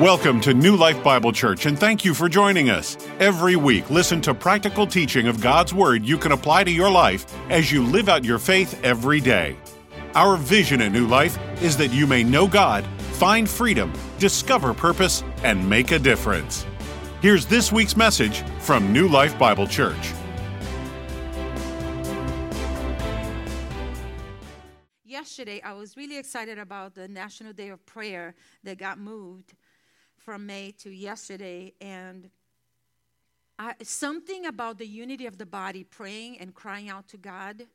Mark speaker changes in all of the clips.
Speaker 1: Welcome to New Life Bible Church, and thank you for joining us. Every week, listen to practical teaching of God's Word you can apply to your life as you live out your faith every day. Our vision at New Life is that you may know God, find freedom, discover purpose, and make a difference. Here's this week's message from New Life Bible Church.
Speaker 2: Yesterday, I was really excited about the National Day of Prayer that got moved from May to yesterday, and I, something about the unity of the body, praying and crying out to God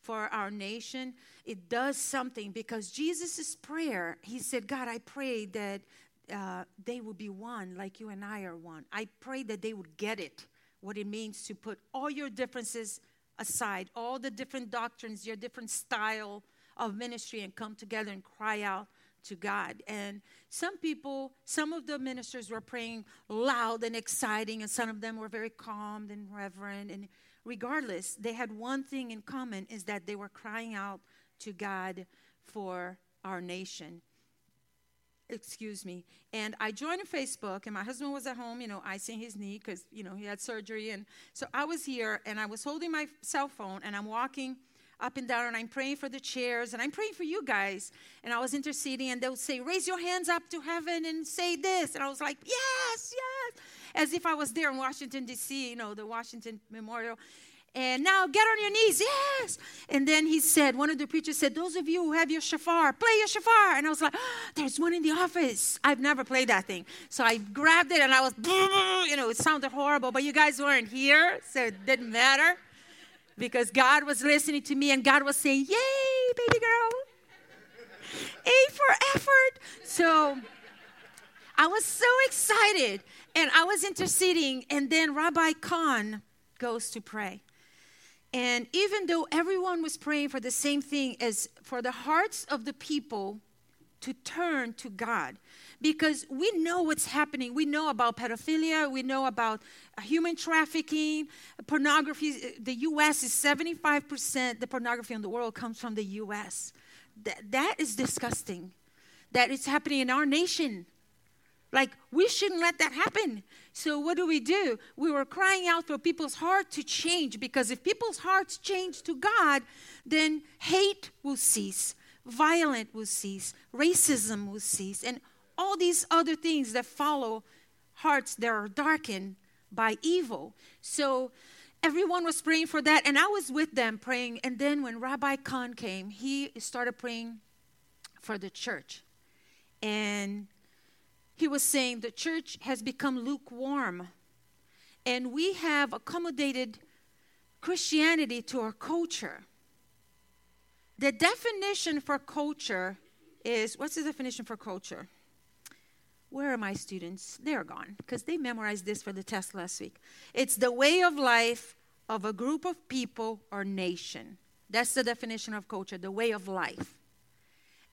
Speaker 2: for our nation, it does something because Jesus' prayer, he said, God, I pray that uh, they will be one like you and I are one. I pray that they would get it, what it means to put all your differences aside, all the different doctrines, your different style of ministry, and come together and cry out to God. And some people, some of the ministers were praying loud and exciting, and some of them were very calm and reverent. And regardless, they had one thing in common is that they were crying out to God for our nation. Excuse me. And I joined Facebook, and my husband was at home, you know, icing his knee because, you know, he had surgery. And so I was here, and I was holding my cell phone, and I'm walking up and down and I'm praying for the chairs and I'm praying for you guys. And I was interceding and they would say, Raise your hands up to heaven and say this. And I was like, Yes, yes. As if I was there in Washington, D.C., you know, the Washington Memorial. And now get on your knees, yes. And then he said, one of the preachers said, Those of you who have your shofar, play your shofar. And I was like, oh, There's one in the office. I've never played that thing. So I grabbed it and I was, you know, it sounded horrible, but you guys weren't here, so it didn't matter because God was listening to me and God was saying, Yay, baby girl. A for effort. So I was so excited and I was interceding. And then Rabbi Cahn goes to pray. And even though everyone was praying for the same thing as for the hearts of the people to turn to God, because we know what's happening. We know about pedophilia, we know about uh, human trafficking, pornography. The US is 75% the pornography in the world comes from the US. That, that is disgusting. That it's happening in our nation. Like, we shouldn't let that happen. So, what do we do? We were crying out for people's heart to change because if people's hearts change to God, then hate will cease, violence will cease, racism will cease, and all these other things that follow hearts that are darkened by evil. So everyone was praying for that, and I was with them praying. And then when Rabbi Cahn came, he started praying for the church. And he was saying the church has become lukewarm, and we have accommodated Christianity to our culture. The definition for culture is what's the definition for culture? Where are my students? They're gone because they memorized this for the test last week. It's the way of life of a group of people or nation. That's the definition of culture, the way of life.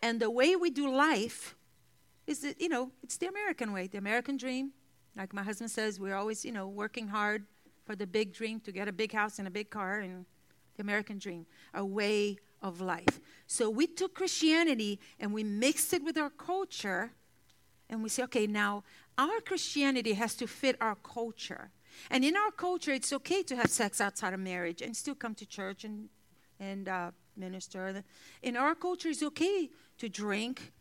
Speaker 2: And the way we do life is, that, you know, it's the American way, the American dream. Like my husband says, we're always, you know, working hard for the big dream to get a big house and a big car and the American dream, a way of life. So we took Christianity and we mixed it with our culture and we say, okay, now our Christianity has to fit our culture. And in our culture, it's okay to have sex outside of marriage and still come to church and, and uh, minister. In our culture, it's okay to drink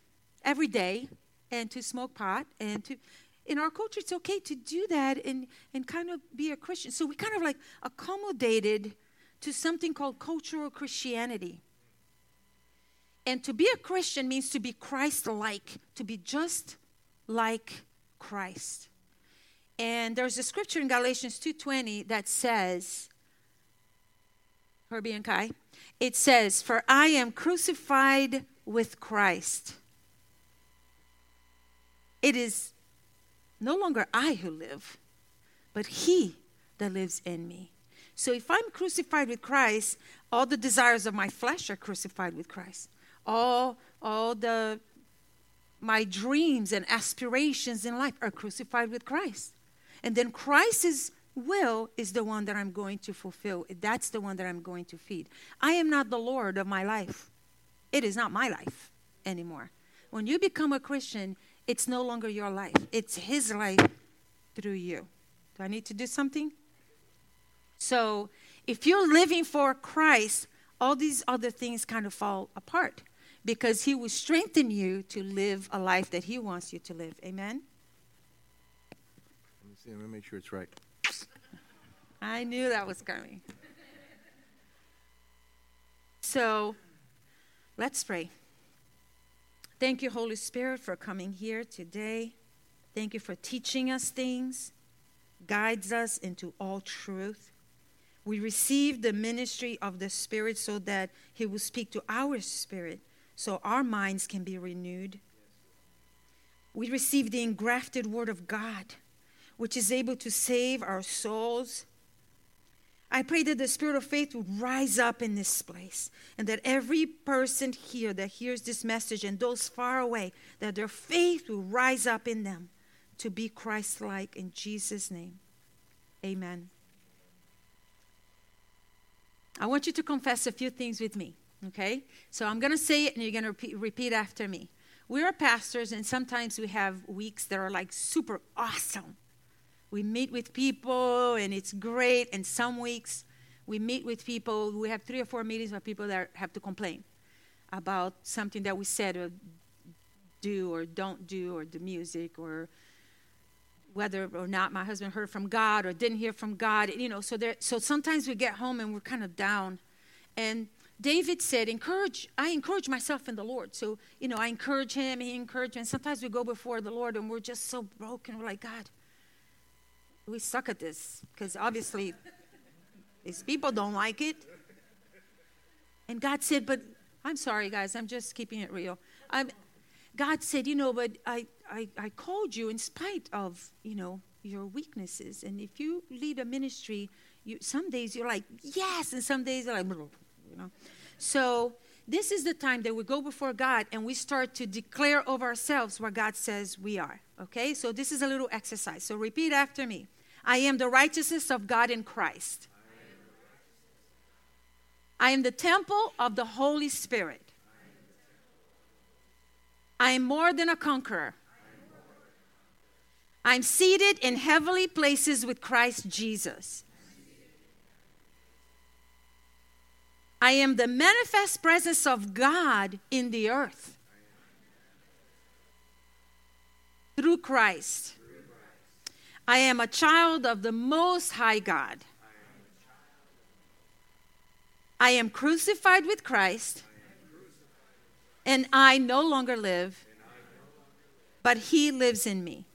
Speaker 2: every day and to smoke pot and to. In our culture, it's okay to do that and, and kind of be a Christian. So we kind of like accommodated to something called cultural Christianity. And to be a Christian means to be Christ like, to be just like Christ. And there's a scripture in Galatians 2:20 that says, Herbie and Kai, it says, For I am crucified with Christ. It is no longer I who live, but He that lives in me. So if I'm crucified with Christ, all the desires of my flesh are crucified with Christ. All, all the my dreams and aspirations in life are crucified with Christ. And then Christ's will is the one that I'm going to fulfill. That's the one that I'm going to feed. I am not the Lord of my life. It is not my life anymore. When you become a Christian, it's no longer your life, it's His life through you. Do I need to do something? So, if you're living for Christ, all these other things kind of fall apart because He will strengthen you to live a life that He wants you to live. Amen?
Speaker 3: Let me see. Let me make sure it's right.
Speaker 2: I knew that was coming. So, let's pray. Thank you, Holy Spirit, for coming here today. Thank you for teaching us things, guides us into all truth. We receive the ministry of the Spirit so that He will speak to our spirit, so our minds can be renewed. We receive the engrafted Word of God, which is able to save our souls. I pray that the spirit of faith would rise up in this place and that every person here that hears this message and those far away, that their faith will rise up in them to be Christ like in Jesus' name. Amen. I want you to confess a few things with me, okay? So I'm going to say it and you're going to repeat, repeat after me. We are pastors, and sometimes we have weeks that are like super awesome. We meet with people and it's great, and some weeks we meet with people, we have three or four meetings with people that have to complain about something that we said or do or don't do, or the music, or whether or not my husband heard from God or didn't hear from God. You know, so there. So sometimes we get home and we're kind of down, and David said, "Encourage." I encourage myself in the Lord. So you know, I encourage him. He encouraged me. And sometimes we go before the Lord and we're just so broken. We're like, God, we suck at this because obviously these people don't like it. And God said, "But I'm sorry, guys. I'm just keeping it real." I'm, God said, "You know, but I, I, I called you in spite of, you know, your weaknesses. And if you lead a ministry, you, some days you're like, yes, and some days you're like, you know. So this is the time that we go before God and we start to declare of ourselves what God says we are. Okay? So this is a little exercise. So repeat after me. I am the righteousness of God in Christ. I am the temple of the Holy Spirit. I am more than a conqueror. I'm seated in heavenly places with Christ Jesus. I am the manifest presence of God in the earth through Christ. I am a child of the Most High God. I am crucified with Christ, and I no longer live, but He lives in me.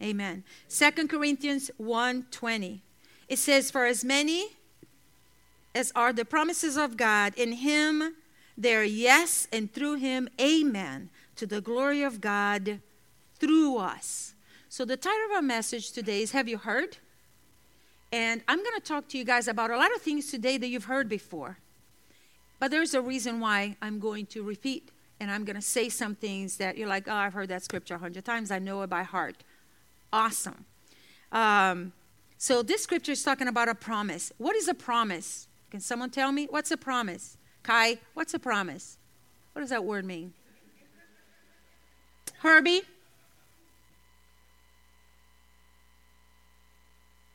Speaker 2: Amen. Second Corinthians 1:20. It says, For as many as are the promises of God, in him they're yes, and through him, amen, to the glory of God through us. So the title of our message today is Have You Heard? And I'm going to talk to you guys about a lot of things today that you've heard before. But there's a reason why I'm going to repeat and I'm going to say some things that you're like, oh, I've heard that scripture a hundred times. I know it by heart awesome. Um, so this scripture is talking about a promise. What is a promise? Can someone tell me? What's a promise? Kai, what's a promise? What does that word mean? Herbie?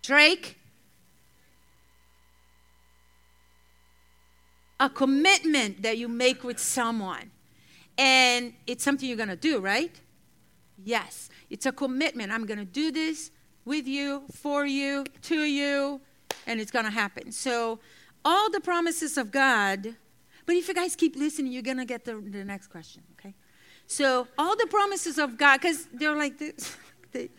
Speaker 2: Drake? A commitment that you make with someone. And it's something you're going to do, right? Yes. It's a commitment. I'm going to do this with you, for you, to you, and it's going to happen. So, all the promises of God, but if you guys keep listening, you're going to get the, the next question, okay? So, all the promises of God, because they're like this. they,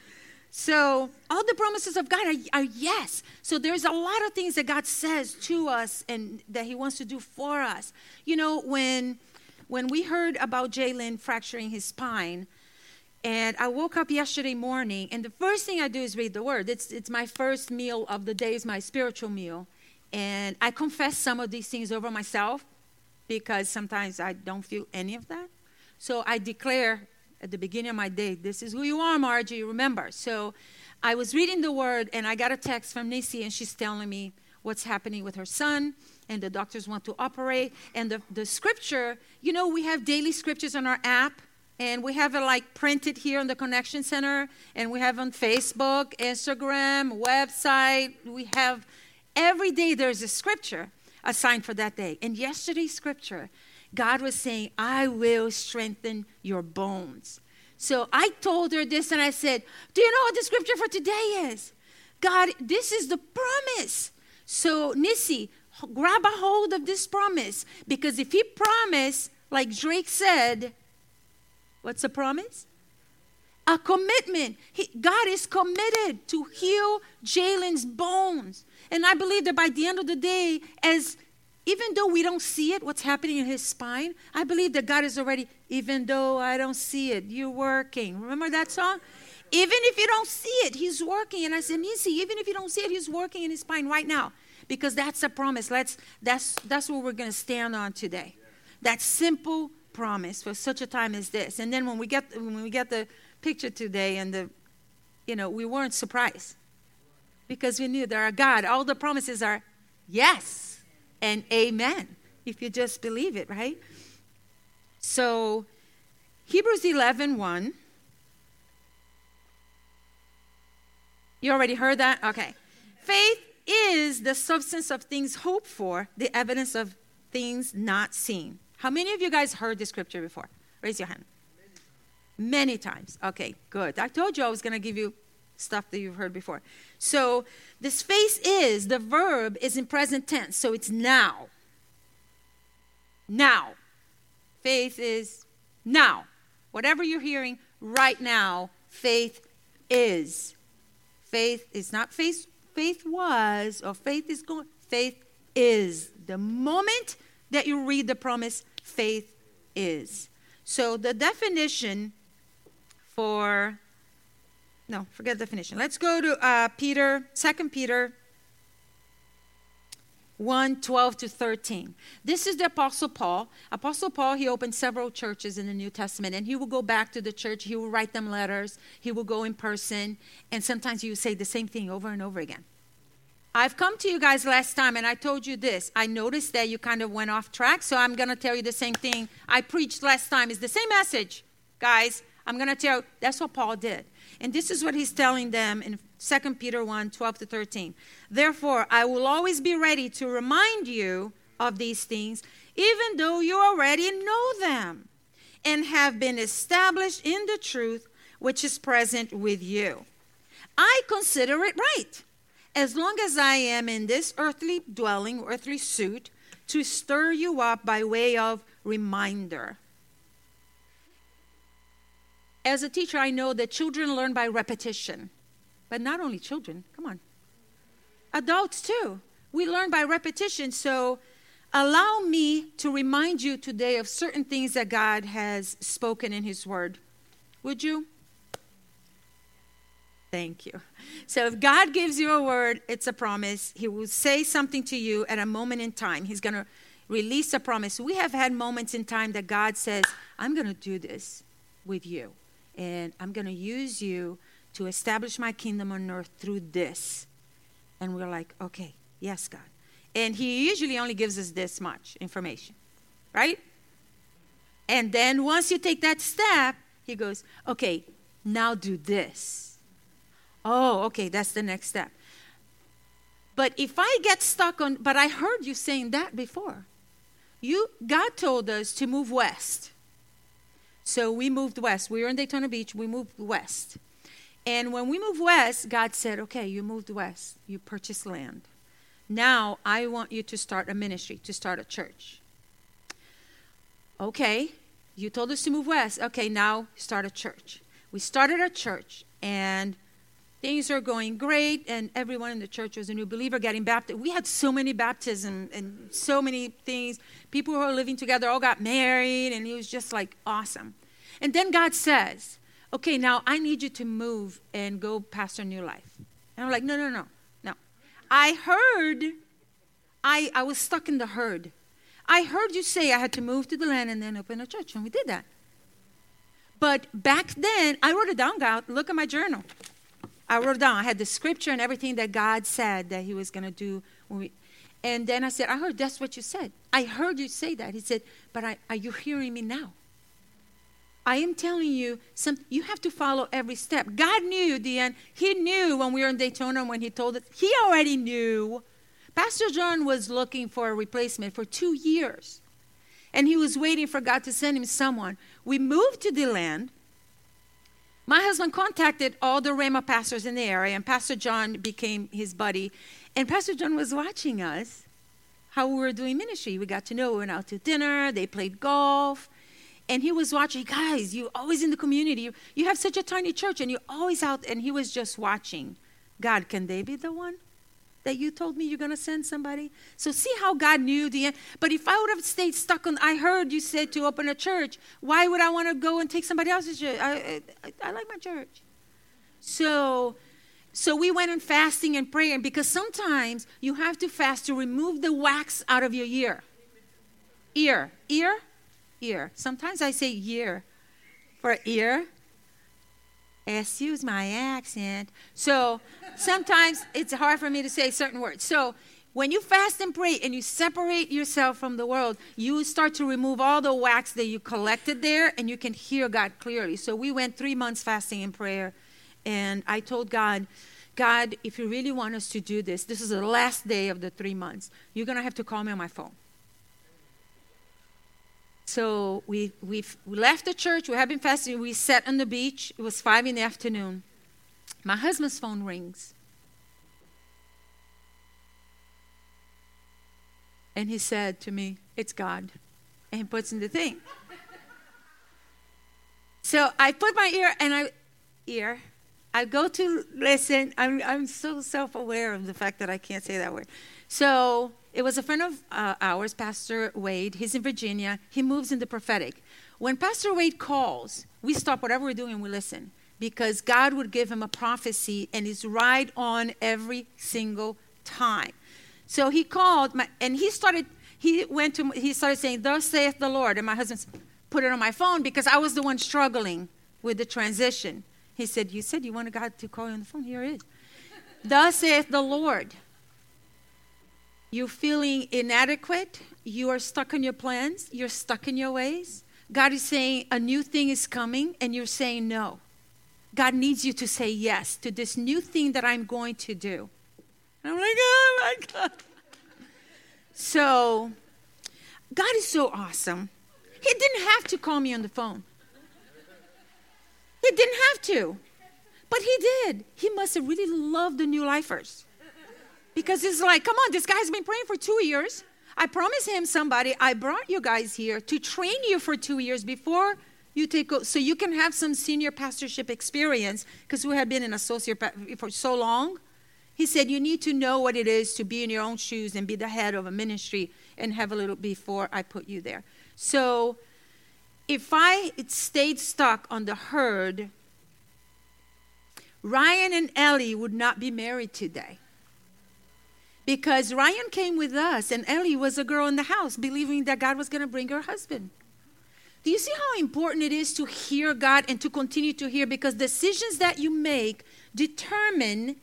Speaker 2: so, all the promises of God are, are, yes. So, there's a lot of things that God says to us and that He wants to do for us. You know, when when we heard about Jalen fracturing his spine, and I woke up yesterday morning, and the first thing I do is read the Word. It's, it's my first meal of the day, is my spiritual meal. And I confess some of these things over myself because sometimes I don't feel any of that. So I declare at the beginning of my day, this is who you are, Margie, remember. So I was reading the Word, and I got a text from Nisi, and she's telling me what's happening with her son, and the doctors want to operate. And the, the scripture, you know, we have daily scriptures on our app and we have it like printed here in the Connection Center, and we have on Facebook, Instagram, website. We have every day there's a scripture assigned for that day. And yesterday's scripture, God was saying, I will strengthen your bones. So I told her this and I said, Do you know what the scripture for today is? God, this is the promise. So, Nisi, grab a hold of this promise because if he promised, like Drake said, what's a promise? A commitment. He, God is committed to heal Jalen's bones. And I believe that by the end of the day, as even though we don't see it, what's happening in his spine, I believe that God is already, even though I don't see it, you're working. Remember that song? Even if you don't see it, he's working. And I said, Nisi, even if you don't see it, he's working in his spine right now. Because that's a promise. Let's that's that's what we're gonna stand on today. That simple promise for such a time as this. And then when we get when we get the picture today and the you know, we weren't surprised. Because we knew that our God, all the promises are yes and amen if you just believe it, right? So, Hebrews 11 1. You already heard that? Okay. Faith is the substance of things hoped for, the evidence of things not seen. How many of you guys heard this scripture before? Raise your hand. Many times. Okay, good. I told you I was going to give you stuff that you've heard before. So this face is, the verb is in present tense, so it's now. Now. Faith is now. Whatever you're hearing right now, faith is. Faith is not faith, faith was, or faith is going. Faith is. The moment that you read the promise, faith is. So the definition for no, forget the definition. Let's go to uh, Peter, 2 Peter 1 12 to 13. This is the Apostle Paul. Apostle Paul, he opened several churches in the New Testament, and he will go back to the church. He will write them letters. He will go in person, and sometimes will say the same thing over and over again. I've come to you guys last time, and I told you this. I noticed that you kind of went off track, so I'm going to tell you the same thing I preached last time. It's the same message, guys. I'm going to tell you, that's what Paul did. And this is what he's telling them in 2 Peter 1 12 to 13. Therefore, I will always be ready to remind you of these things, even though you already know them and have been established in the truth which is present with you. I consider it right, as long as I am in this earthly dwelling, earthly suit, to stir you up by way of reminder as a teacher, I know that children learn by repetition. But not only children, come on. Adults too. We learn by repetition. So allow me to remind you today of certain things that God has spoken in His Word. Would you? Thank you. So if God gives you a word, it's a promise. He will say something to you at a moment in time. He's going to release a promise. We have had moments in time that God says, I'm going to do this with you and I'm going to use you to establish my kingdom on earth through this. And we're like, okay, yes, God. And He usually only gives us this much information, right? And then once you take that step, He goes, okay, now do this. Oh, okay, that's the next step. But if I get stuck on, but I heard you saying that before. You, God told us to move west. So we moved west. We were in Daytona Beach. We moved west. And when we moved west, God said, okay, you moved west. You purchased land. Now I want you to start a ministry, to start a church. Okay, you told us to move west. Okay, now start a church. We started a church and things are going great and everyone in the church was a new believer getting baptized we had so many baptisms and so many things people who were living together all got married and it was just like awesome and then god says okay now i need you to move and go pastor new life and i'm like no no no no i heard i i was stuck in the herd i heard you say i had to move to the land and then open a church and we did that but back then i wrote it down god look at my journal I wrote down, I had the scripture and everything that God said that He was going to do. We, and then I said, I heard that's what you said. I heard you say that. He said, But I, are you hearing me now? I am telling you, some, you have to follow every step. God knew, Deanne. He knew when we were in Daytona when He told us. He already knew. Pastor John was looking for a replacement for two years. And he was waiting for God to send him someone. We moved to the land. My husband contacted all the Rhema pastors in the area, and Pastor John became his buddy. And Pastor John was watching us, how we were doing ministry. We got to know, we went out to dinner, they played golf and he was watching guys you're always in the community. You, you have such a tiny church and you're always out and he was just watching. God can they be the one that you told me you're going to send somebody? So see how god knew the end. But if i would have stayed stuck on i heard you said to open a church why would i want to go and take somebody else's church? I, I, I like my church. So so we went in fasting and praying because sometimes you have to fast to remove the wax out of your ear. Ear. Ear ear. Sometimes I say year for ear. Excuse my accent. So sometimes it's hard for me to say certain words. So when you fast and pray and you separate yourself from the world, you start to remove all the wax that you collected there and you can hear God clearly. So we went three months fasting and prayer. And I told God, God, if you really want us to do this, this is the last day of the three months. You're going to have to call me on my phone. So we, we left the church, we had been fasting, we sat on the beach. It was five in the afternoon. My husband's phone rings. And he said to me, It's God. And he puts in the thing. so I put my ear and I ear. I go to listen. I'm I'm so self-aware of the fact that I can't say that word. So it was a friend of uh, ours, Pastor Wade. He's in Virginia. He moves in the prophetic. When Pastor Wade calls, we stop whatever we're doing and we listen because God would give him a prophecy and he's right on every single time. So he called my, and he started, he went to, he started saying, Thus saith the Lord. And my husband put it on my phone because I was the one struggling with the transition. He said, You said you wanted God to call you on the phone. Here it is. Thus saith the Lord. You're feeling inadequate. You are stuck in your plans. You're stuck in your ways. God is saying a new thing is coming, and you're saying no. God needs you to say yes to this new thing that I'm going to do. And I'm like, oh my God. So, God is so awesome. He didn't have to call me on the phone. He didn't have to. But he did. He must have really loved the new lifers. Because it's like, come on, this guy's been praying for two years. I promised him somebody, I brought you guys here to train you for two years before you take, so you can have some senior pastorship experience because we have been an associate for so long. He said, You need to know what it is to be in your own shoes and be the head of a ministry and have a little before I put you there. So if I stayed stuck on the herd, Ryan and Ellie would not be married today because Ryan came with us and Ellie was a girl in the house believing that God was going to bring her husband. Do you see how important it is to hear God and to continue to hear? Because decisions that you make determine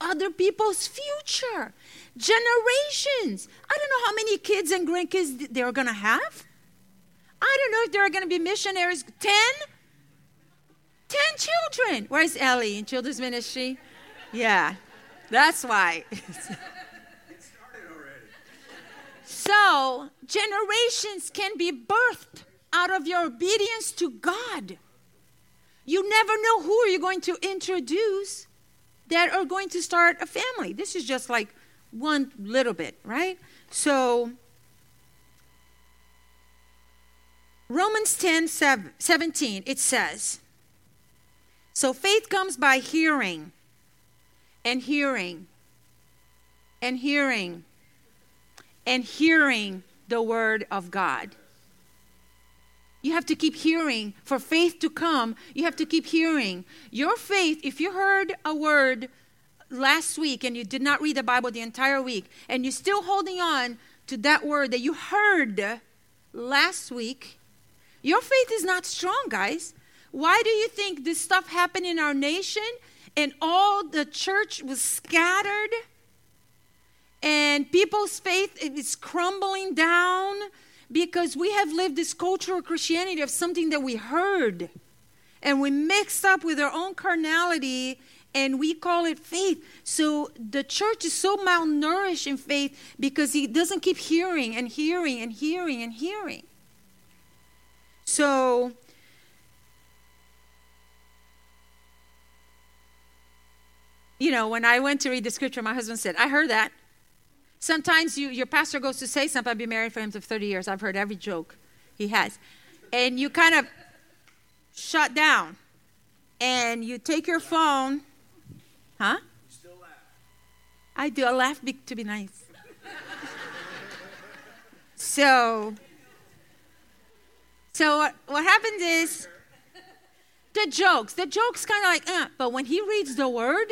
Speaker 2: other people's future, generations. I don't know how many kids and grandkids they're going to have. I don't know if there are going to be missionaries. 10? 10 children. Where's Ellie in children's ministry? Yeah, that's why. So, generations can be birthed out of your obedience to God. You never know who you're going to introduce that are going to start a family. This is just like one little bit, right? So, Romans 10 17, it says, So faith comes by hearing, and hearing, and hearing and hearing the word of God. You have to keep hearing. For faith to come, you have to keep hearing. Your faith, if you heard a word last week and you did not read the Bible the entire week, and you're still holding on to that word that you heard last week, your faith is not strong, guys. Why do you think this stuff happened in our nation and all the church was scattered? And people's faith is crumbling down Because we have lived this cultural Christianity of something that we heard and we mixed up with our own carnality and we call it faith. So the church is so malnourished in faith because he doesn't keep hearing and hearing and hearing and hearing. So you know, when I went to read the scripture, my husband said, I heard that. Sometimes you, your pastor goes to say something. I've been married for him for 30 years. I've heard every joke he has. And you kind of shut down. And you take your phone. Huh? I do. I laugh be, to be nice. so, so what, what happens is the jokes. The jokes kind of like, uh, but when he reads the word,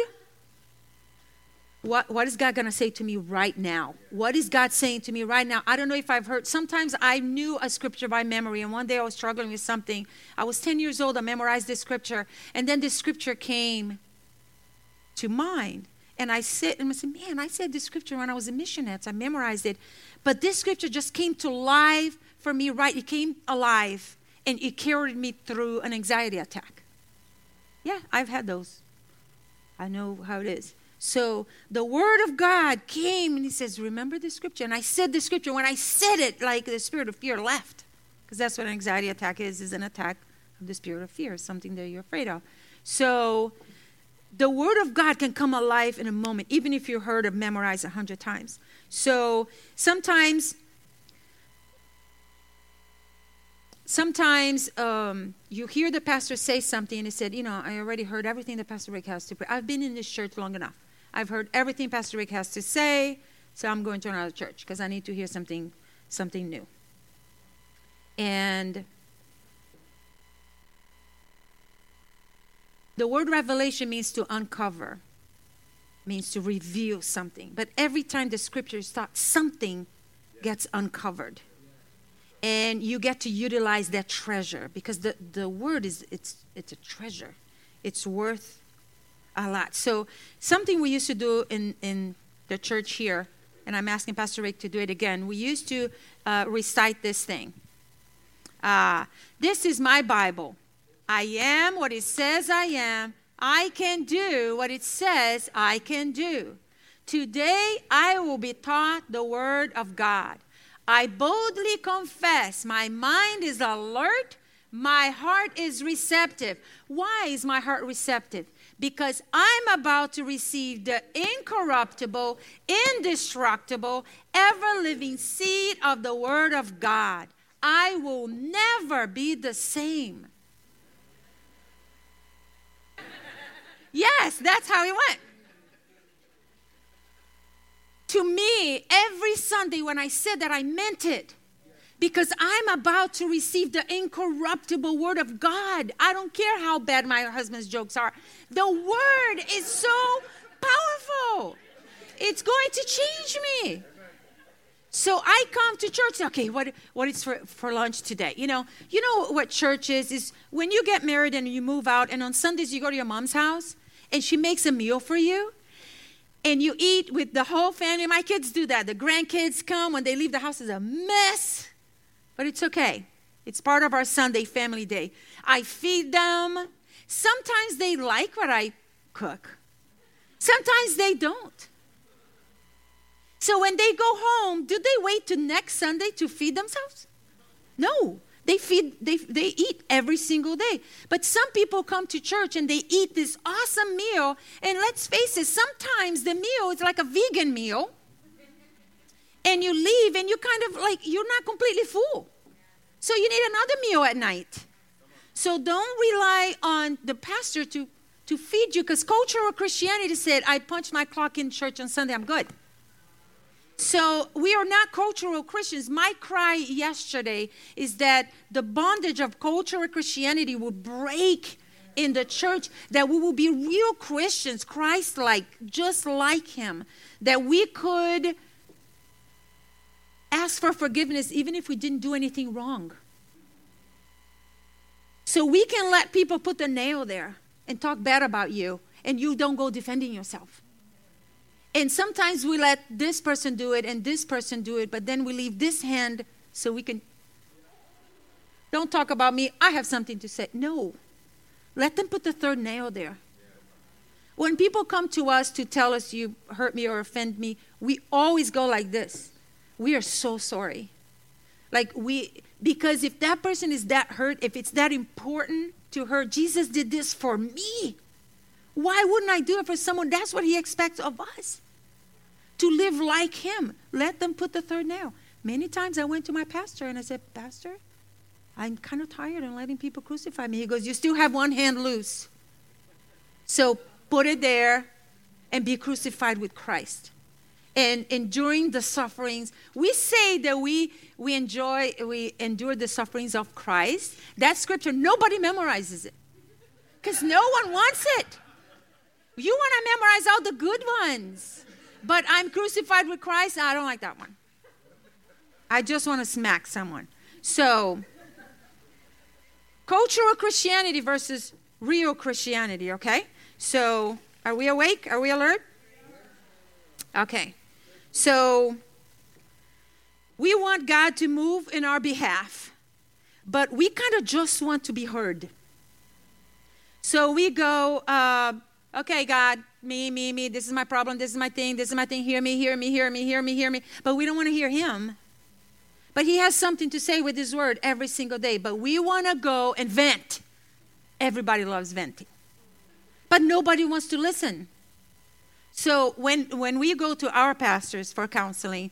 Speaker 2: what, what is God going to say to me right now? What is God saying to me right now? I don't know if I've heard. Sometimes I knew a scripture by memory, and one day I was struggling with something. I was 10 years old, I memorized this scripture, and then this scripture came to mind. And I sit and I said, Man, I said this scripture when I was in missionaries. I memorized it. But this scripture just came to life for me, right? It came alive, and it carried me through an anxiety attack. Yeah, I've had those. I know how it is. So the word of God came and he says, Remember the scripture? And I said the scripture. When I said it, like the spirit of fear left. Because that's what an anxiety attack is, is an attack of the spirit of fear, something that you're afraid of. So the word of God can come alive in a moment, even if you heard it memorized a hundred times. So sometimes sometimes um, you hear the pastor say something and he said, you know, I already heard everything the Pastor Rick has to pray. I've been in this church long enough. I've heard everything Pastor Rick has to say, so I'm going to another church because I need to hear something, something new. And the word revelation means to uncover, means to reveal something. But every time the scripture is taught, something gets uncovered. And you get to utilize that treasure because the, the word is it's it's a treasure. It's worth a lot. So something we used to do in, in the church here, and I'm asking Pastor Rick to do it again. We used to uh, recite this thing. Uh, this is my Bible. I am what it says I am. I can do what it says I can do. Today I will be taught the word of God. I boldly confess my mind is alert, my heart is receptive. Why is my heart receptive? Because I'm about to receive the incorruptible, indestructible, ever living seed of the Word of God. I will never be the same. Yes, that's how it went. To me, every Sunday when I said that, I meant it because I'm about to receive the incorruptible word of God. I don't care how bad my husband's jokes are. The word is so powerful. It's going to change me. So I come to church. Okay, what what is for, for lunch today? You know, you know what church is? Is when you get married and you move out, and on Sundays you go to your mom's house, and she makes a meal for you, and you eat with the whole family. My kids do that. The grandkids come when they leave the house is a mess, but it's okay. It's part of our Sunday family day. I feed them. Sometimes they like what I cook, sometimes they don't. So when they go home, do they wait to next Sunday to feed themselves? No. They feed, they, they eat every single day. But some people come to church and they eat this awesome meal. And let's face it, sometimes the meal is like a vegan meal. And you leave and you kind of like, you're not completely full. So you need another meal at night. So don't rely on the pastor to, to feed you because cultural Christianity said, I punch my clock in church on Sunday, I'm good. So we are not cultural Christians. My cry yesterday is that the bondage of cultural Christianity will break in the church, that we will be real Christians, Christ like, just like Him, that we could ask for forgiveness even if we didn't do anything wrong. So we can let people put the nail there and talk bad about you, and you don't go defending yourself. And sometimes we let this person do it and this person do it, but then we leave this hand so we can Don't talk about me. I have something to say. No. Let them put the third nail there. When people come to us to tell us you hurt me or offend me, we always go like this. We are so sorry. Like we because if that person is that hurt, if it's that important to her, Jesus did this for me. Why wouldn't I do it for someone? That's what he expects of us. To live like him. Let them put the third nail. Many times I went to my pastor and I said, Pastor, I'm kind of tired of letting people crucify me. He goes, You still have one hand loose. So put it there and be crucified with Christ. And enduring the sufferings, we say that we we enjoy, we endure the sufferings of Christ. That scripture, nobody memorizes it because no one wants it. You want to memorize all the good ones, but I'm crucified with Christ. I don't like that one. I just want to smack someone. So, cultural Christianity versus real Christianity, okay? So, are we awake? Are we alert? Okay. So, we want God to move in our behalf, but we kind of just want to be heard. So we go, uh, okay, God, me, me, me, this is my problem, this is my thing, this is my thing, hear me, hear me, hear me, hear me, hear me. But we don't want to hear Him. But He has something to say with His word every single day. But we want to go and vent. Everybody loves venting. But nobody wants to listen. So when, when we go to our pastors for counseling,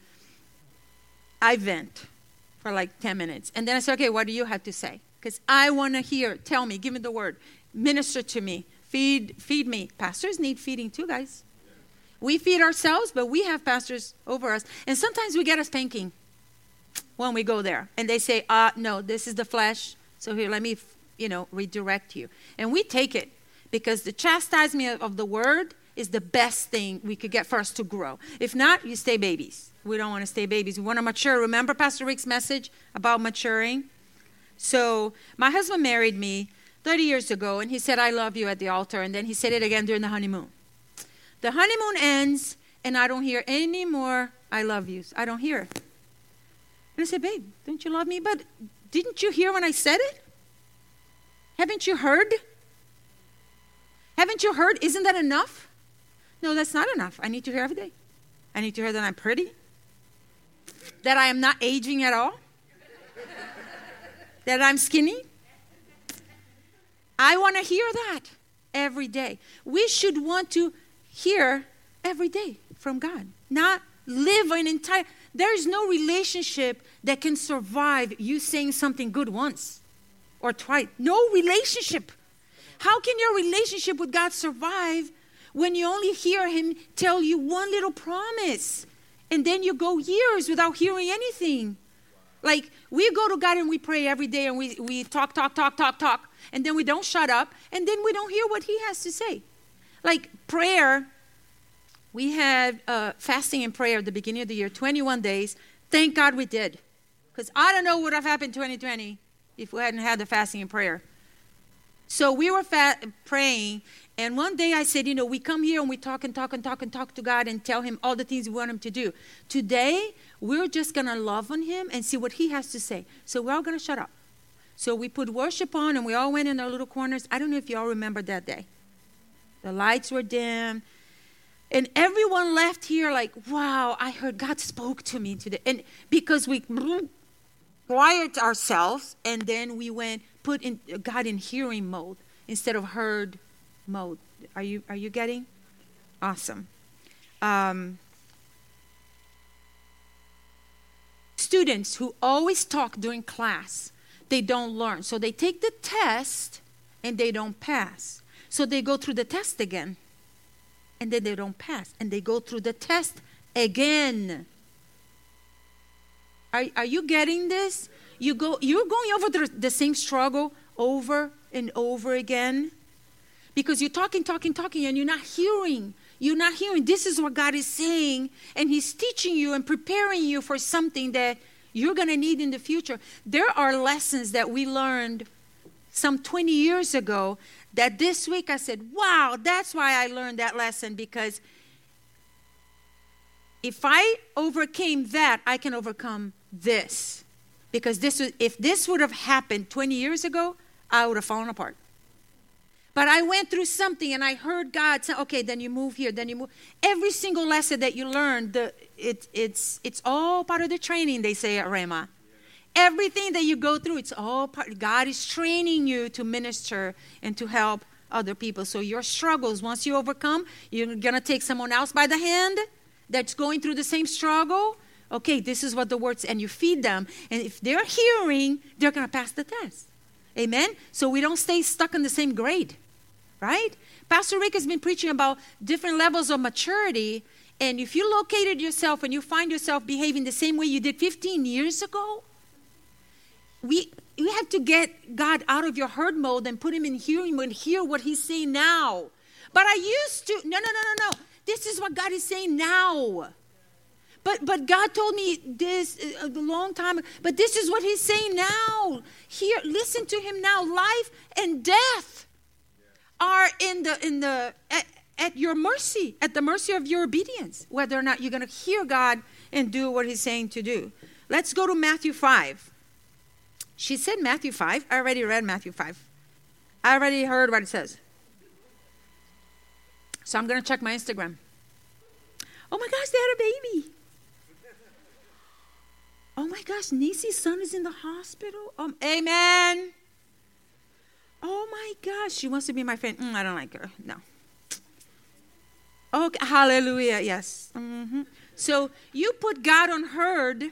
Speaker 2: I vent for like 10 minutes. And then I say, okay, what do you have to say? Because I want to hear. Tell me, give me the word. Minister to me. Feed, feed me. Pastors need feeding too, guys. We feed ourselves, but we have pastors over us. And sometimes we get a spanking when we go there. And they say, uh, no, this is the flesh. So here, let me, you know, redirect you. And we take it because the chastisement of the word is the best thing we could get for us to grow. If not, you stay babies. We don't want to stay babies. We want to mature. Remember Pastor Rick's message about maturing? So, my husband married me 30 years ago, and he said, I love you at the altar. And then he said it again during the honeymoon. The honeymoon ends, and I don't hear any more I love yous. I don't hear. And I said, Babe, don't you love me? But didn't you hear when I said it? Haven't you heard? Haven't you heard? Isn't that enough? No, that's not enough. I need to hear every day. I need to hear that I'm pretty, that I am not aging at all, that I'm skinny. I want to hear that every day. We should want to hear every day from God, not live an entire. There is no relationship that can survive you saying something good once or twice. No relationship. How can your relationship with God survive when you only hear him tell you one little promise and then you go years without hearing anything. Like we go to God and we pray every day and we, we talk, talk, talk, talk, talk, and then we don't shut up and then we don't hear what He has to say. Like prayer, we had uh, fasting and prayer at the beginning of the year, 21 days. Thank God we did. Because I don't know what would have happened 2020 if we hadn't had the fasting and prayer. So we were praying, and one day I said, you know, we come here and we talk and talk and talk and talk to God and tell Him all the things we want Him to do. Today, we're just going to love on Him and see what He has to say. So we're all going to shut up. So we put worship on and we all went in our little corners. I don't know if you all remember that day. The lights were dim. And everyone left here like, wow, I heard God spoke to me today. And because we quiet ourselves and then we went, put in God in hearing mode instead of heard mode. Are you are you getting? Awesome. Um, students who always talk during class, they don't learn. So they take the test and they don't pass. So they go through the test again and then they don't pass. And they go through the test again. Are, are you getting this? You go, you're going over the, the same struggle over and over again because you're talking, talking, talking, and you're not hearing. You're not hearing. This is what God is saying, and He's teaching you and preparing you for something that you're going to need in the future. There are lessons that we learned some 20 years ago that this week I said, wow, that's why I learned that lesson because if I overcame that, I can overcome this. Because this was, if this would have happened 20 years ago, I would have fallen apart. But I went through something and I heard God say, okay, then you move here, then you move. Every single lesson that you learned, the, it, it's, it's all part of the training, they say at Rhema. Everything that you go through, it's all part. God is training you to minister and to help other people. So your struggles, once you overcome, you're going to take someone else by the hand that's going through the same struggle. Okay, this is what the words, and you feed them. And if they're hearing, they're going to pass the test. Amen? So we don't stay stuck in the same grade, right? Pastor Rick has been preaching about different levels of maturity. And if you located yourself and you find yourself behaving the same way you did 15 years ago, we we have to get God out of your heard mode and put him in hearing mode and hear what he's saying now. But I used to, no, no, no, no, no. This is what God is saying now. But but God told me this uh, a long time. But this is what He's saying now. Here, listen to Him now. Life and death are in the in the at, at your mercy, at the mercy of your obedience. Whether or not you're going to hear God and do what He's saying to do. Let's go to Matthew five. She said Matthew 5. I already read Matthew 5. I already heard what it says. So I'm going to check my Instagram. Oh my gosh, they had a baby. Oh my gosh, Nisi's son is in the hospital. Um, amen. Oh my gosh, she wants to be my friend. Mm, I don't like her. No. Okay, hallelujah. Yes. Mm-hmm. So you put God on heard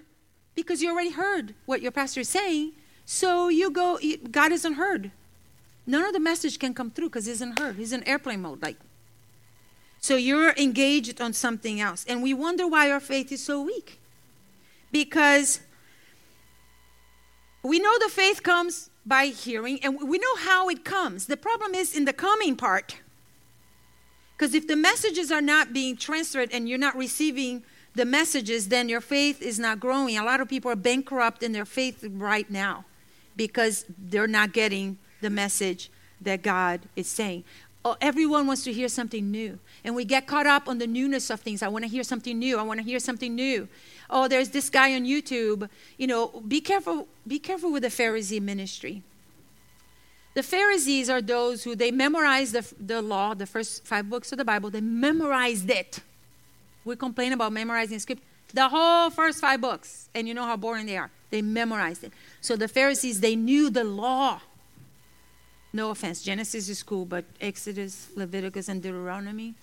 Speaker 2: because you already heard what your pastor is saying. So you go, God isn't heard. None of the message can come through because He isn't heard. He's in airplane mode, like. So you're engaged on something else. And we wonder why our faith is so weak. Because we know the faith comes by hearing, and we know how it comes. The problem is in the coming part. Because if the messages are not being transferred and you're not receiving the messages, then your faith is not growing. A lot of people are bankrupt in their faith right now because they're not getting the message that God is saying. Oh, everyone wants to hear something new. And we get caught up on the newness of things. I want to hear something new. I want to hear something new. Oh, there's this guy on YouTube. You know, be careful, be careful with the Pharisee ministry. The Pharisees are those who they memorized the, the law, the first five books of the Bible, they memorized it. We complain about memorizing script. The whole first five books, and you know how boring they are. They memorized it. So the Pharisees, they knew the law. No offense, Genesis is cool, but Exodus, Leviticus, and Deuteronomy.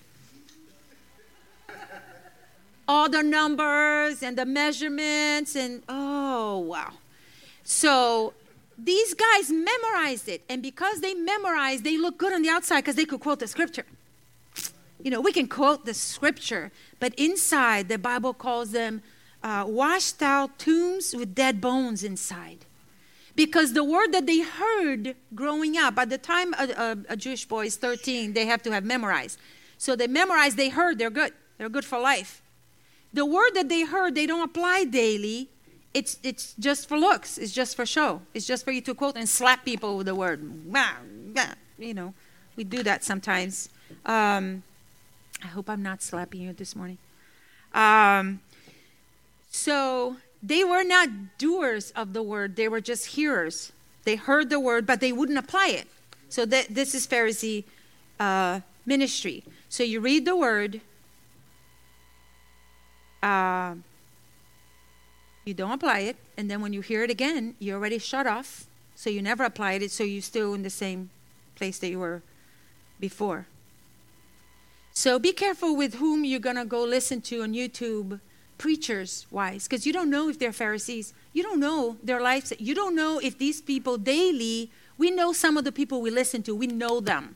Speaker 2: All the numbers and the measurements, and oh, wow. So these guys memorized it. And because they memorized, they look good on the outside because they could quote the scripture. You know, we can quote the scripture, but inside, the Bible calls them uh, washed out tombs with dead bones inside. Because the word that they heard growing up, by the time a, a, a Jewish boy is 13, they have to have memorized. So they memorized they heard, they're good. They're good for life. The word that they heard, they don't apply daily. It's, it's just for looks. It's just for show. It's just for you to quote and slap people with the word. You know, we do that sometimes. Um, I hope I'm not slapping you this morning. Um, so they were not doers of the word, they were just hearers. They heard the word, but they wouldn't apply it. So that, this is Pharisee uh, ministry. So you read the word, uh, you don't apply it, and then when you hear it again, you already shut off. So you never applied it, so you're still in the same place that you were before. So be careful with whom you're going to go listen to on YouTube preachers wise because you don't know if they're Pharisees. You don't know their lives. You don't know if these people daily, we know some of the people we listen to, we know them.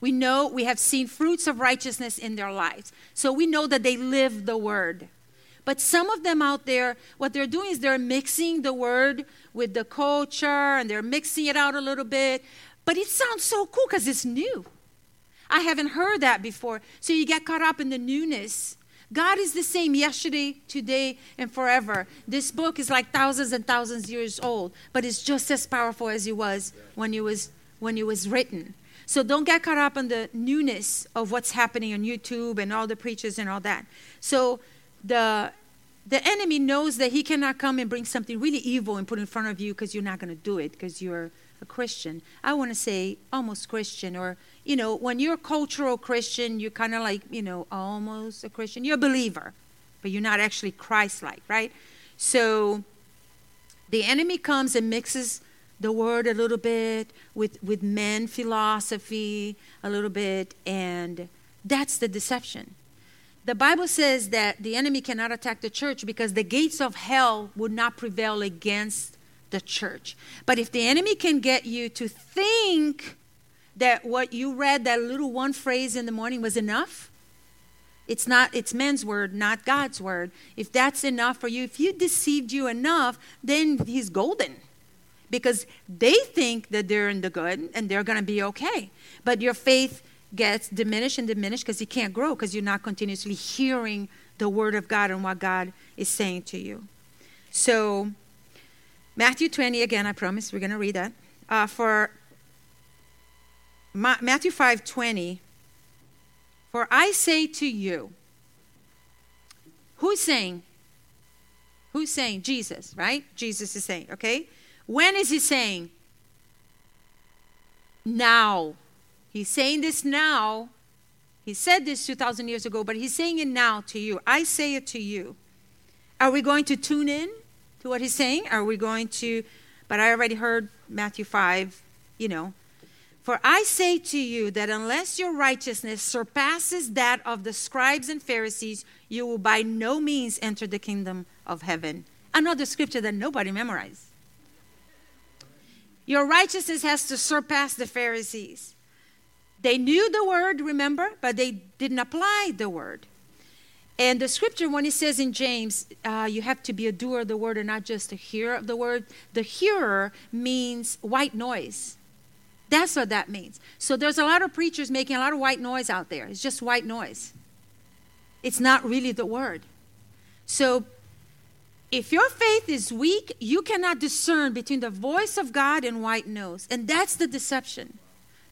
Speaker 2: We know we have seen fruits of righteousness in their lives. So we know that they live the word. But some of them out there, what they're doing is they're mixing the word with the culture and they're mixing it out a little bit. But it sounds so cool because it's new. I haven't heard that before. So you get caught up in the newness God is the same yesterday, today, and forever. This book is like thousands and thousands years old, but it's just as powerful as it was when it was when it was written. So don't get caught up in the newness of what's happening on YouTube and all the preachers and all that. So the the enemy knows that he cannot come and bring something really evil and put in front of you because you're not going to do it because you're a Christian. I want to say almost Christian, or, you know, when you're a cultural Christian, you're kind of like, you know, almost a Christian. You're a believer, but you're not actually Christ like, right? So the enemy comes and mixes the word a little bit with, with men philosophy a little bit, and that's the deception the Bible says that the enemy cannot attack the church because the gates of hell would not prevail against the church. But if the enemy can get you to think that what you read, that little one phrase in the morning, was enough, it's not, it's men's word, not God's word. If that's enough for you, if he deceived you enough, then he's golden. Because they think that they're in the good and they're going to be okay. But your faith gets diminished and diminished because you can't grow because you're not continuously hearing the word of God and what God is saying to you. So, Matthew 20, again, I promise we're going to read that. Uh, for Ma- Matthew 5 20, for I say to you, who's saying? Who's saying? Jesus, right? Jesus is saying, okay? When is he saying? Now. He's saying this now. He said this 2,000 years ago, but he's saying it now to you. I say it to you. Are we going to tune in to what he's saying? Are we going to, but I already heard Matthew 5, you know. For I say to you that unless your righteousness surpasses that of the scribes and Pharisees, you will by no means enter the kingdom of heaven. Another scripture that nobody memorized. Your righteousness has to surpass the Pharisees. They knew the word, remember, but they didn't apply the word. And the scripture, when it says in James, uh, you have to be a doer of the word and not just a hearer of the word, the hearer means white noise. That's what that means. So there's a lot of preachers making a lot of white noise out there. It's just white noise. It's not really the word. So if your faith is weak, you cannot discern between the voice of God and white noise. And that's the deception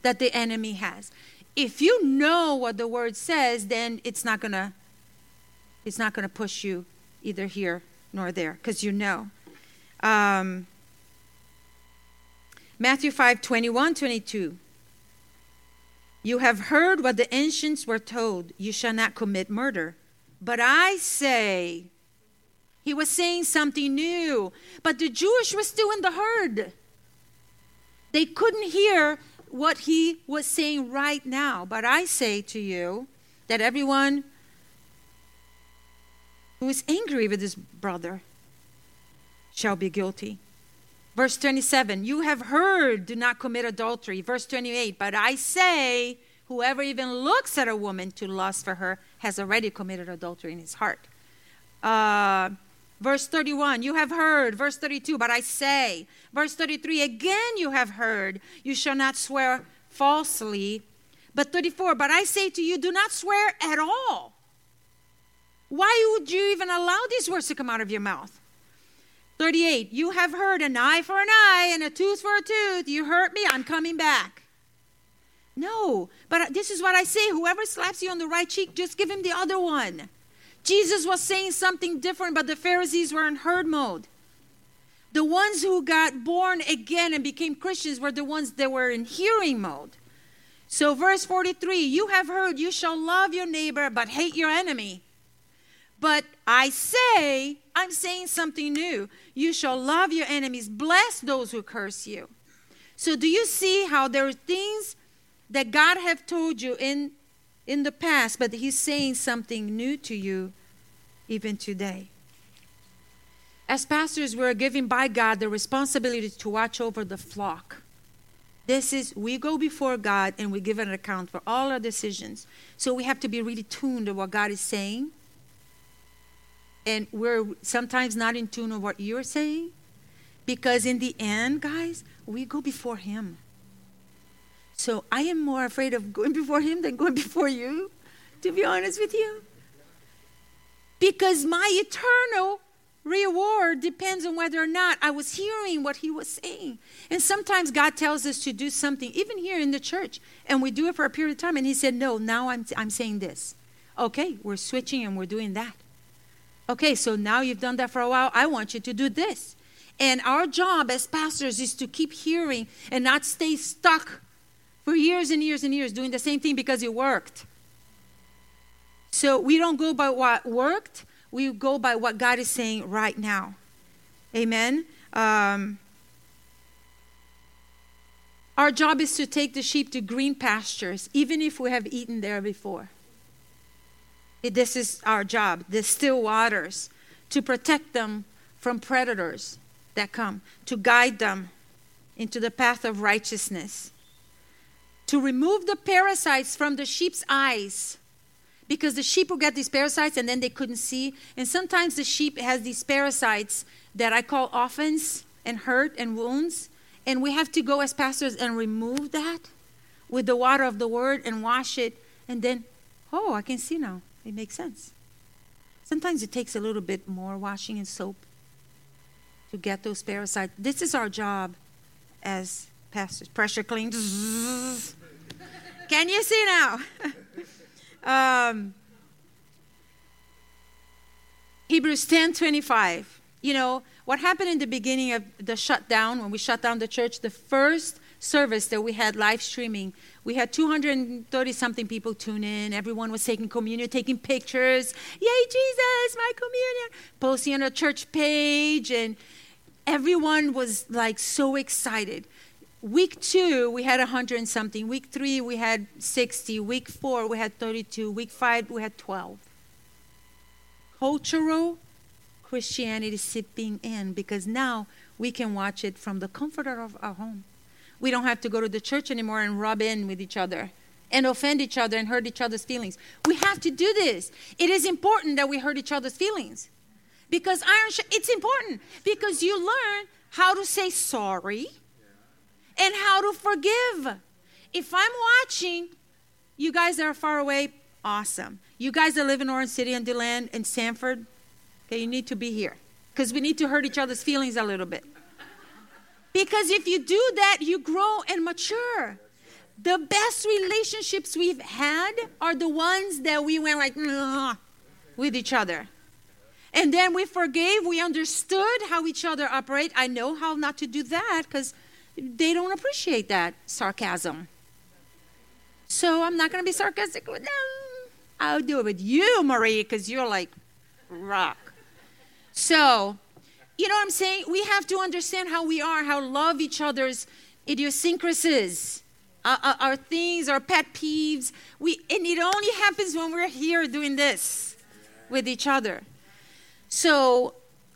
Speaker 2: that the enemy has. If you know what the word says, then it's not gonna it's not gonna push you either here nor there because you know. Um, Matthew 5 21, 22. You have heard what the ancients were told you shall not commit murder. But I say, he was saying something new. But the Jewish were still in the herd. They couldn't hear what he was saying right now. But I say to you that everyone who is angry with his brother shall be guilty. Verse 27, you have heard, do not commit adultery. Verse 28, but I say, whoever even looks at a woman to lust for her has already committed adultery in his heart. Uh, Verse 31, you have heard. Verse 32, but I say. Verse 33, again you have heard. You shall not swear falsely. But 34, but I say to you, do not swear at all. Why would you even allow these words to come out of your mouth? 38, you have heard an eye for an eye and a tooth for a tooth. You hurt me, I'm coming back. No, but this is what I say whoever slaps you on the right cheek, just give him the other one. Jesus was saying something different, but the Pharisees were in heard mode. The ones who got born again and became Christians were the ones that were in hearing mode. So, verse 43 You have heard, you shall love your neighbor, but hate your enemy. But I say, I'm saying something new. You shall love your enemies, bless those who curse you. So, do you see how there are things that God have told you in in the past, but He's saying something new to you even today. As pastors, we're given by God the responsibility to watch over the flock. This is, we go before God and we give an account for all our decisions. So we have to be really tuned to what God is saying. And we're sometimes not in tune with what you're saying. Because in the end, guys, we go before Him. So I am more afraid of going before him than going before you, to be honest with you. Because my eternal reward depends on whether or not I was hearing what he was saying. And sometimes God tells us to do something, even here in the church, and we do it for a period of time. And he said, No, now I'm, I'm saying this. Okay, we're switching and we're doing that. Okay, so now you've done that for a while. I want you to do this. And our job as pastors is to keep hearing and not stay stuck for years and years and years doing the same thing because it worked. So we don't go by what worked, we go by what God is saying right now. Amen. Um, our job is to take the sheep to green pastures, even if we have eaten there before. This is our job, the still waters, to protect them from predators that come, to guide them into the path of righteousness, to remove the parasites from the sheep's eyes. Because the sheep will get these parasites and then they couldn't see. And sometimes the sheep has these parasites that I call offense and hurt and wounds. And we have to go as pastors and remove that with the water of the word and wash it. And then, oh, I can see now. It makes sense. Sometimes it takes a little bit more washing and soap to get those parasites. This is our job as pastors. Pressure clean. Can you see now? um, Hebrews 10 25. You know, what happened in the beginning of the shutdown, when we shut down the church, the first service that we had live streaming we had 230 something people tune in. Everyone was taking communion, taking pictures. Yay, Jesus, my communion. Posting on a church page. And everyone was like so excited. Week two, we had 100 and something. Week three, we had 60. Week four, we had 32. Week five, we had 12. Cultural Christianity sipping in because now we can watch it from the comfort of our home. We don't have to go to the church anymore and rub in with each other and offend each other and hurt each other's feelings. We have to do this. It is important that we hurt each other's feelings. Because iron sh- it's important because you learn how to say sorry and how to forgive. If I'm watching, you guys that are far away, awesome. You guys that live in Orange City and DeLand and Sanford, okay, you need to be here because we need to hurt each other's feelings a little bit. Because if you do that, you grow and mature. The best relationships we've had are the ones that we went like with each other. And then we forgave, we understood how each other operate. I know how not to do that because they don't appreciate that sarcasm. So I'm not going to be sarcastic with them. I'll do it with you, Marie, because you're like rock. So you know what I'm saying? We have to understand how we are, how love each other's idiosyncrasies, our, our, our things, our pet peeves. We, and it only happens when we're here doing this with each other. So,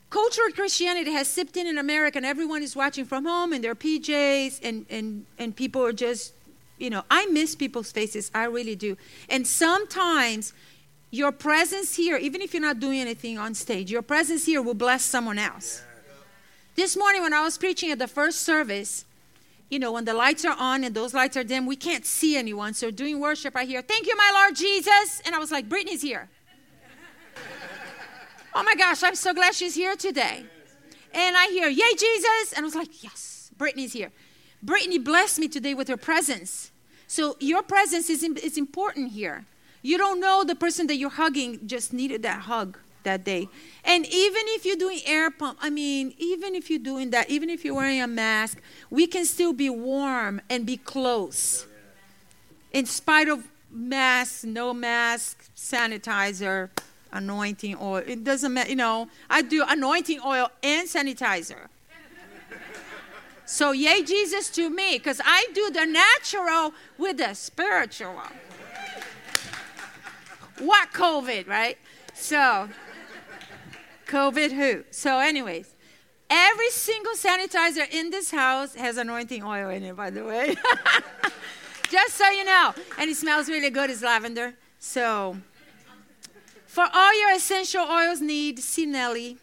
Speaker 2: cultural Christianity has sipped in in America, and everyone is watching from home in their PJs, and, and, and people are just, you know, I miss people's faces. I really do. And sometimes your presence here, even if you're not doing anything on stage, your presence here will bless someone else. This morning, when I was preaching at the first service, you know, when the lights are on and those lights are dim, we can't see anyone. So during worship, I hear, Thank you, my Lord Jesus. And I was like, Brittany's here. Oh my gosh, I'm so glad she's here today. And I hear, Yay, Jesus. And I was like, Yes, Brittany's here. Brittany blessed me today with her presence. So your presence is, is important here. You don't know the person that you're hugging just needed that hug that day. And even if you're doing air pump, I mean, even if you're doing that, even if you're wearing a mask, we can still be warm and be close. In spite of mask, no mask, sanitizer, anointing oil. It doesn't matter, you know, I do anointing oil and sanitizer. So, yay, Jesus to me, because I do the natural with the spiritual. What COVID, right? So, COVID who? So, anyways, every single sanitizer in this house has anointing oil in it, by the way. Just so you know. And it smells really good. It's lavender. So, for all your essential oils need, see Nelly.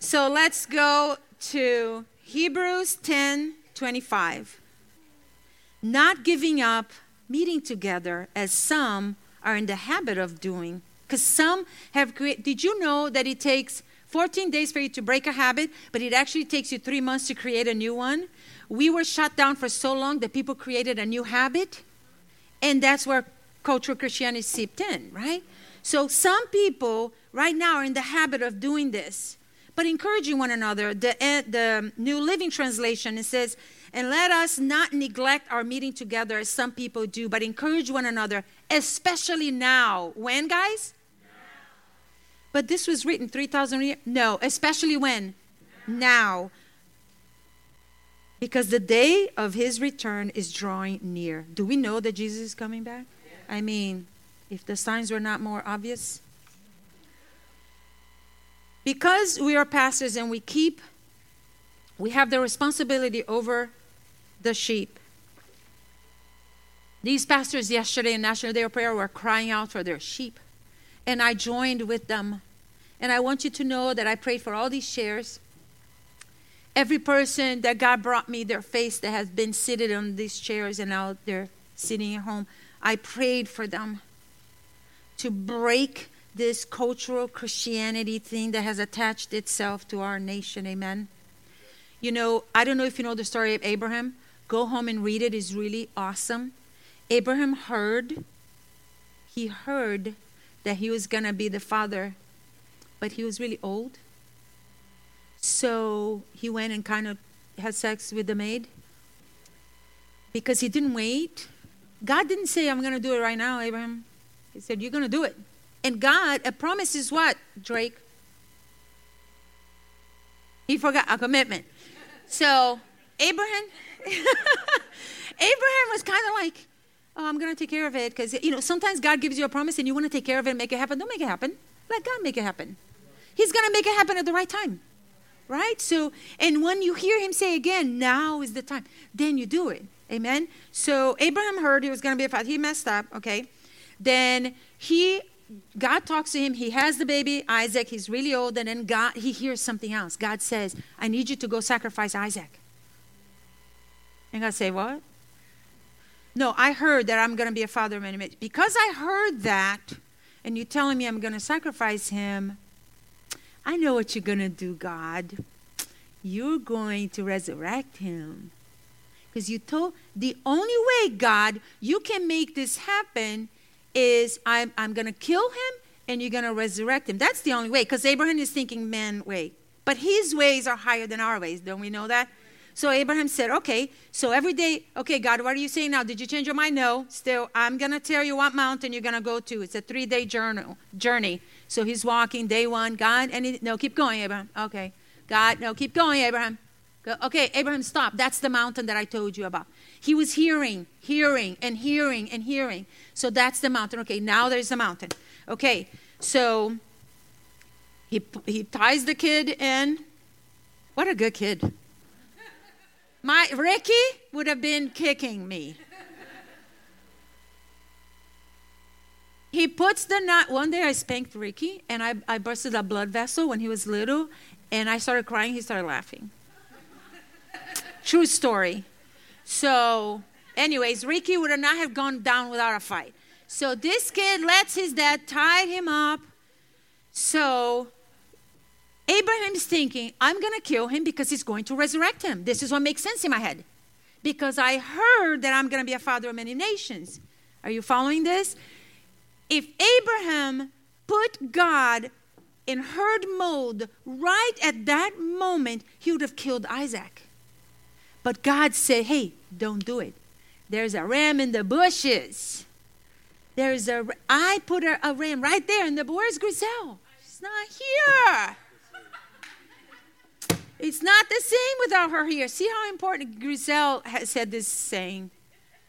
Speaker 2: so, let's go to Hebrews 10 25. Not giving up meeting together as some are in the habit of doing. Because some have created, did you know that it takes 14 days for you to break a habit, but it actually takes you three months to create a new one? We were shut down for so long that people created a new habit, and that's where cultural Christianity seeped in, right? So some people right now are in the habit of doing this, but encouraging one another. The, eh, the New Living Translation, it says, and let us not neglect our meeting together as some people do, but encourage one another, especially now. When, guys? But this was written 3,000 years. No, especially when? Now. Because the day of his return is drawing near. Do we know that Jesus is coming back? I mean, if the signs were not more obvious. Because we are pastors and we keep, we have the responsibility over the sheep. These pastors yesterday in National Day of Prayer were crying out for their sheep. And I joined with them. And I want you to know that I prayed for all these chairs. Every person that God brought me their face that has been seated on these chairs and now they're sitting at home, I prayed for them to break this cultural Christianity thing that has attached itself to our nation. Amen. You know, I don't know if you know the story of Abraham. Go home and read it. It's really awesome. Abraham heard, he heard that he was going to be the father, but he was really old. So he went and kind of had sex with the maid because he didn't wait. God didn't say, I'm going to do it right now, Abraham. He said, You're going to do it. And God, a promise is what, Drake? He forgot a commitment. So Abraham Abraham was kind of like, oh, I'm going to take care of it. Because, you know, sometimes God gives you a promise and you want to take care of it and make it happen. Don't make it happen. Let God make it happen. He's going to make it happen at the right time. Right? So, and when you hear him say again, now is the time, then you do it. Amen? So, Abraham heard he was going to be a father. He messed up, okay? Then he God talks to him. He has the baby, Isaac. He's really old. And then God, he hears something else. God says, I need you to go sacrifice Isaac. And God say, What? No, I heard that I'm going to be a father of many. Because I heard that, and you're telling me I'm going to sacrifice him, I know what you're going to do, God. You're going to resurrect him. Because you told the only way, God, you can make this happen is I'm, I'm going to kill him and you're going to resurrect him. That's the only way. Because Abraham is thinking man way. But his ways are higher than our ways. Don't we know that? So Abraham said, Okay, so every day, okay, God, what are you saying now? Did you change your mind? No. Still, I'm going to tell you what mountain you're going to go to. It's a three day journey. So he's walking day one. God, and he, no, keep going, Abraham. Okay. God, no, keep going, Abraham. Go, okay, Abraham, stop. That's the mountain that I told you about. He was hearing, hearing, and hearing, and hearing. So that's the mountain. Okay, now there's the mountain. Okay, so he, he ties the kid in. What a good kid. My Ricky would have been kicking me. he puts the knot. One day I spanked Ricky and I, I bursted a blood vessel when he was little and I started crying. He started laughing. True story. So, anyways, Ricky would not have gone down without a fight. So this kid lets his dad tie him up. So Abraham's thinking, I'm going to kill him because he's going to resurrect him. This is what makes sense in my head. Because I heard that I'm going to be a father of many nations. Are you following this? If Abraham put God in heard mode right at that moment, he would have killed Isaac. But God said, hey, don't do it. There's a ram in the bushes. There's a, I put a, a ram right there in the, where's Griselle? She's not here. It's not the same without her here. See how important Griselle has said this saying.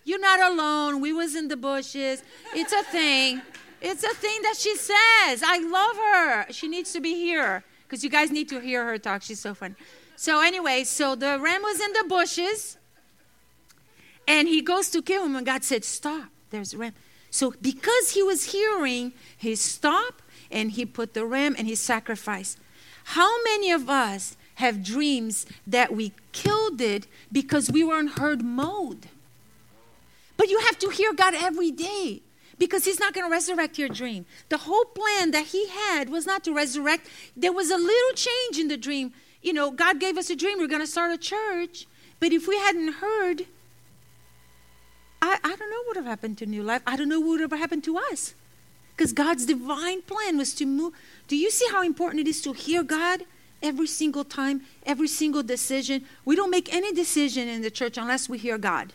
Speaker 2: You're not alone. We was in the bushes. It's a thing. It's a thing that she says. I love her. She needs to be here because you guys need to hear her talk. She's so fun. So anyway, so the ram was in the bushes, and he goes to kill him, and God said, "Stop! There's a ram." So because he was hearing, he stopped and he put the ram and he sacrificed. How many of us have dreams that we killed it because we were in heard mode. But you have to hear God every day because He's not going to resurrect your dream. The whole plan that He had was not to resurrect, there was a little change in the dream. You know, God gave us a dream, we're going to start a church. But if we hadn't heard, I, I don't know what would have happened to New Life. I don't know what would have happened to us. Because God's divine plan was to move. Do you see how important it is to hear God every single time, every single decision? We don't make any decision in the church unless we hear God.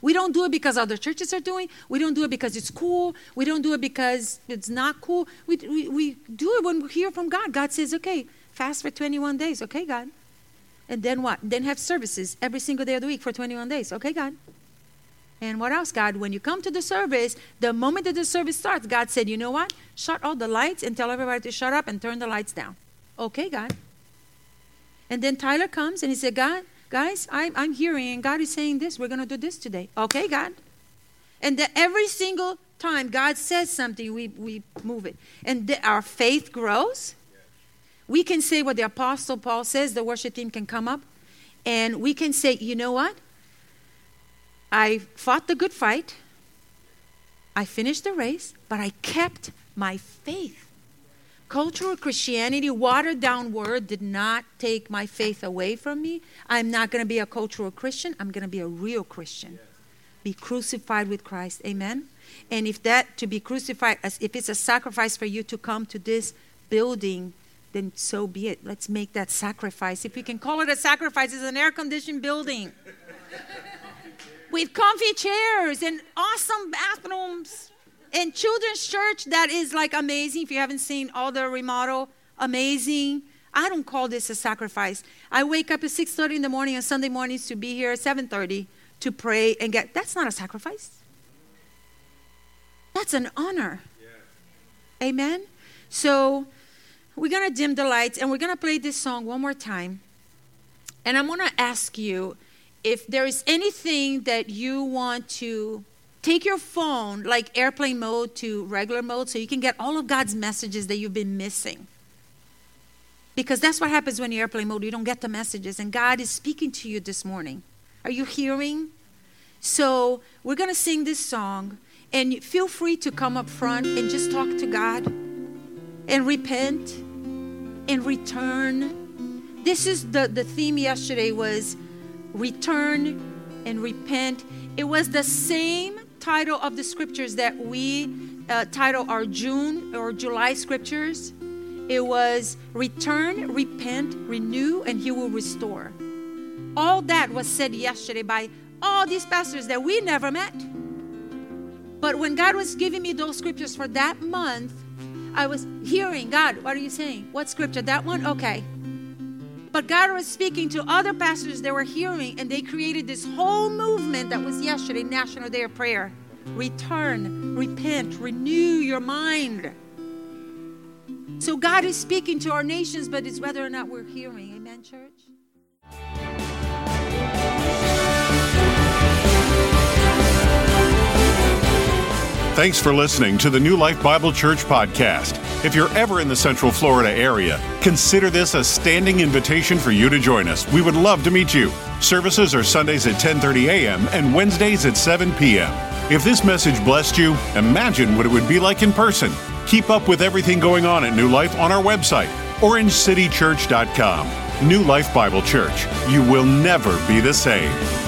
Speaker 2: We don't do it because other churches are doing. We don't do it because it's cool. We don't do it because it's not cool. We, we, we do it when we hear from God. God says, okay, fast for 21 days. Okay, God. And then what? Then have services every single day of the week for 21 days. Okay, God. And what else, God? When you come to the service, the moment that the service starts, God said, you know what? Shut all the lights and tell everybody to shut up and turn the lights down. Okay, God. And then Tyler comes and he said, God, guys, I'm, I'm hearing, and God is saying this. We're going to do this today. Okay, God. And that every single time God says something, we, we move it. And the, our faith grows. We can say what the Apostle Paul says, the worship team can come up, and we can say, you know what? I fought the good fight. I finished the race, but I kept my faith. Cultural Christianity, watered down word, did not take my faith away from me. I'm not going to be a cultural Christian. I'm going to be a real Christian. Be crucified with Christ. Amen. And if that to be crucified, as if it's a sacrifice for you to come to this building, then so be it. Let's make that sacrifice. If we can call it a sacrifice, it's an air conditioned building. With comfy chairs and awesome bathrooms and children's church that is like amazing. If you haven't seen all the remodel amazing. I don't call this a sacrifice. I wake up at 6.30 in the morning on sunday mornings to be here at 7.30 to pray and get that's not a sacrifice. That's an honor. Yeah. amen? So we're going to dim the lights and we're going to play this song one more time and i'm going to ask you if there is anything that you want to take your phone like airplane mode to regular mode so you can get all of God's messages that you've been missing. Because that's what happens when you're airplane mode. You don't get the messages, and God is speaking to you this morning. Are you hearing? So we're going to sing this song, and feel free to come up front and just talk to God and repent and return. This is the, the theme yesterday was return and repent. It was the same title of the scriptures that we uh, title our June or July scriptures. It was return, repent, renew, and he will restore. All that was said yesterday by all these pastors that we never met. But when God was giving me those scriptures for that month, I was hearing God, what are you saying? What scripture? That one? Okay. But God was speaking to other pastors that were hearing, and they created this whole movement that was yesterday, National Day of Prayer. Return, repent, renew your mind. So God is speaking to our nations, but it's whether or not we're hearing. Amen, church?
Speaker 1: Thanks for listening to the New Life Bible Church podcast. If you're ever in the Central Florida area, consider this a standing invitation for you to join us. We would love to meet you. Services are Sundays at 10:30 a.m. and Wednesdays at 7 p.m. If this message blessed you, imagine what it would be like in person. Keep up with everything going on at New Life on our website, orangecitychurch.com. New Life Bible Church. You will never be the same.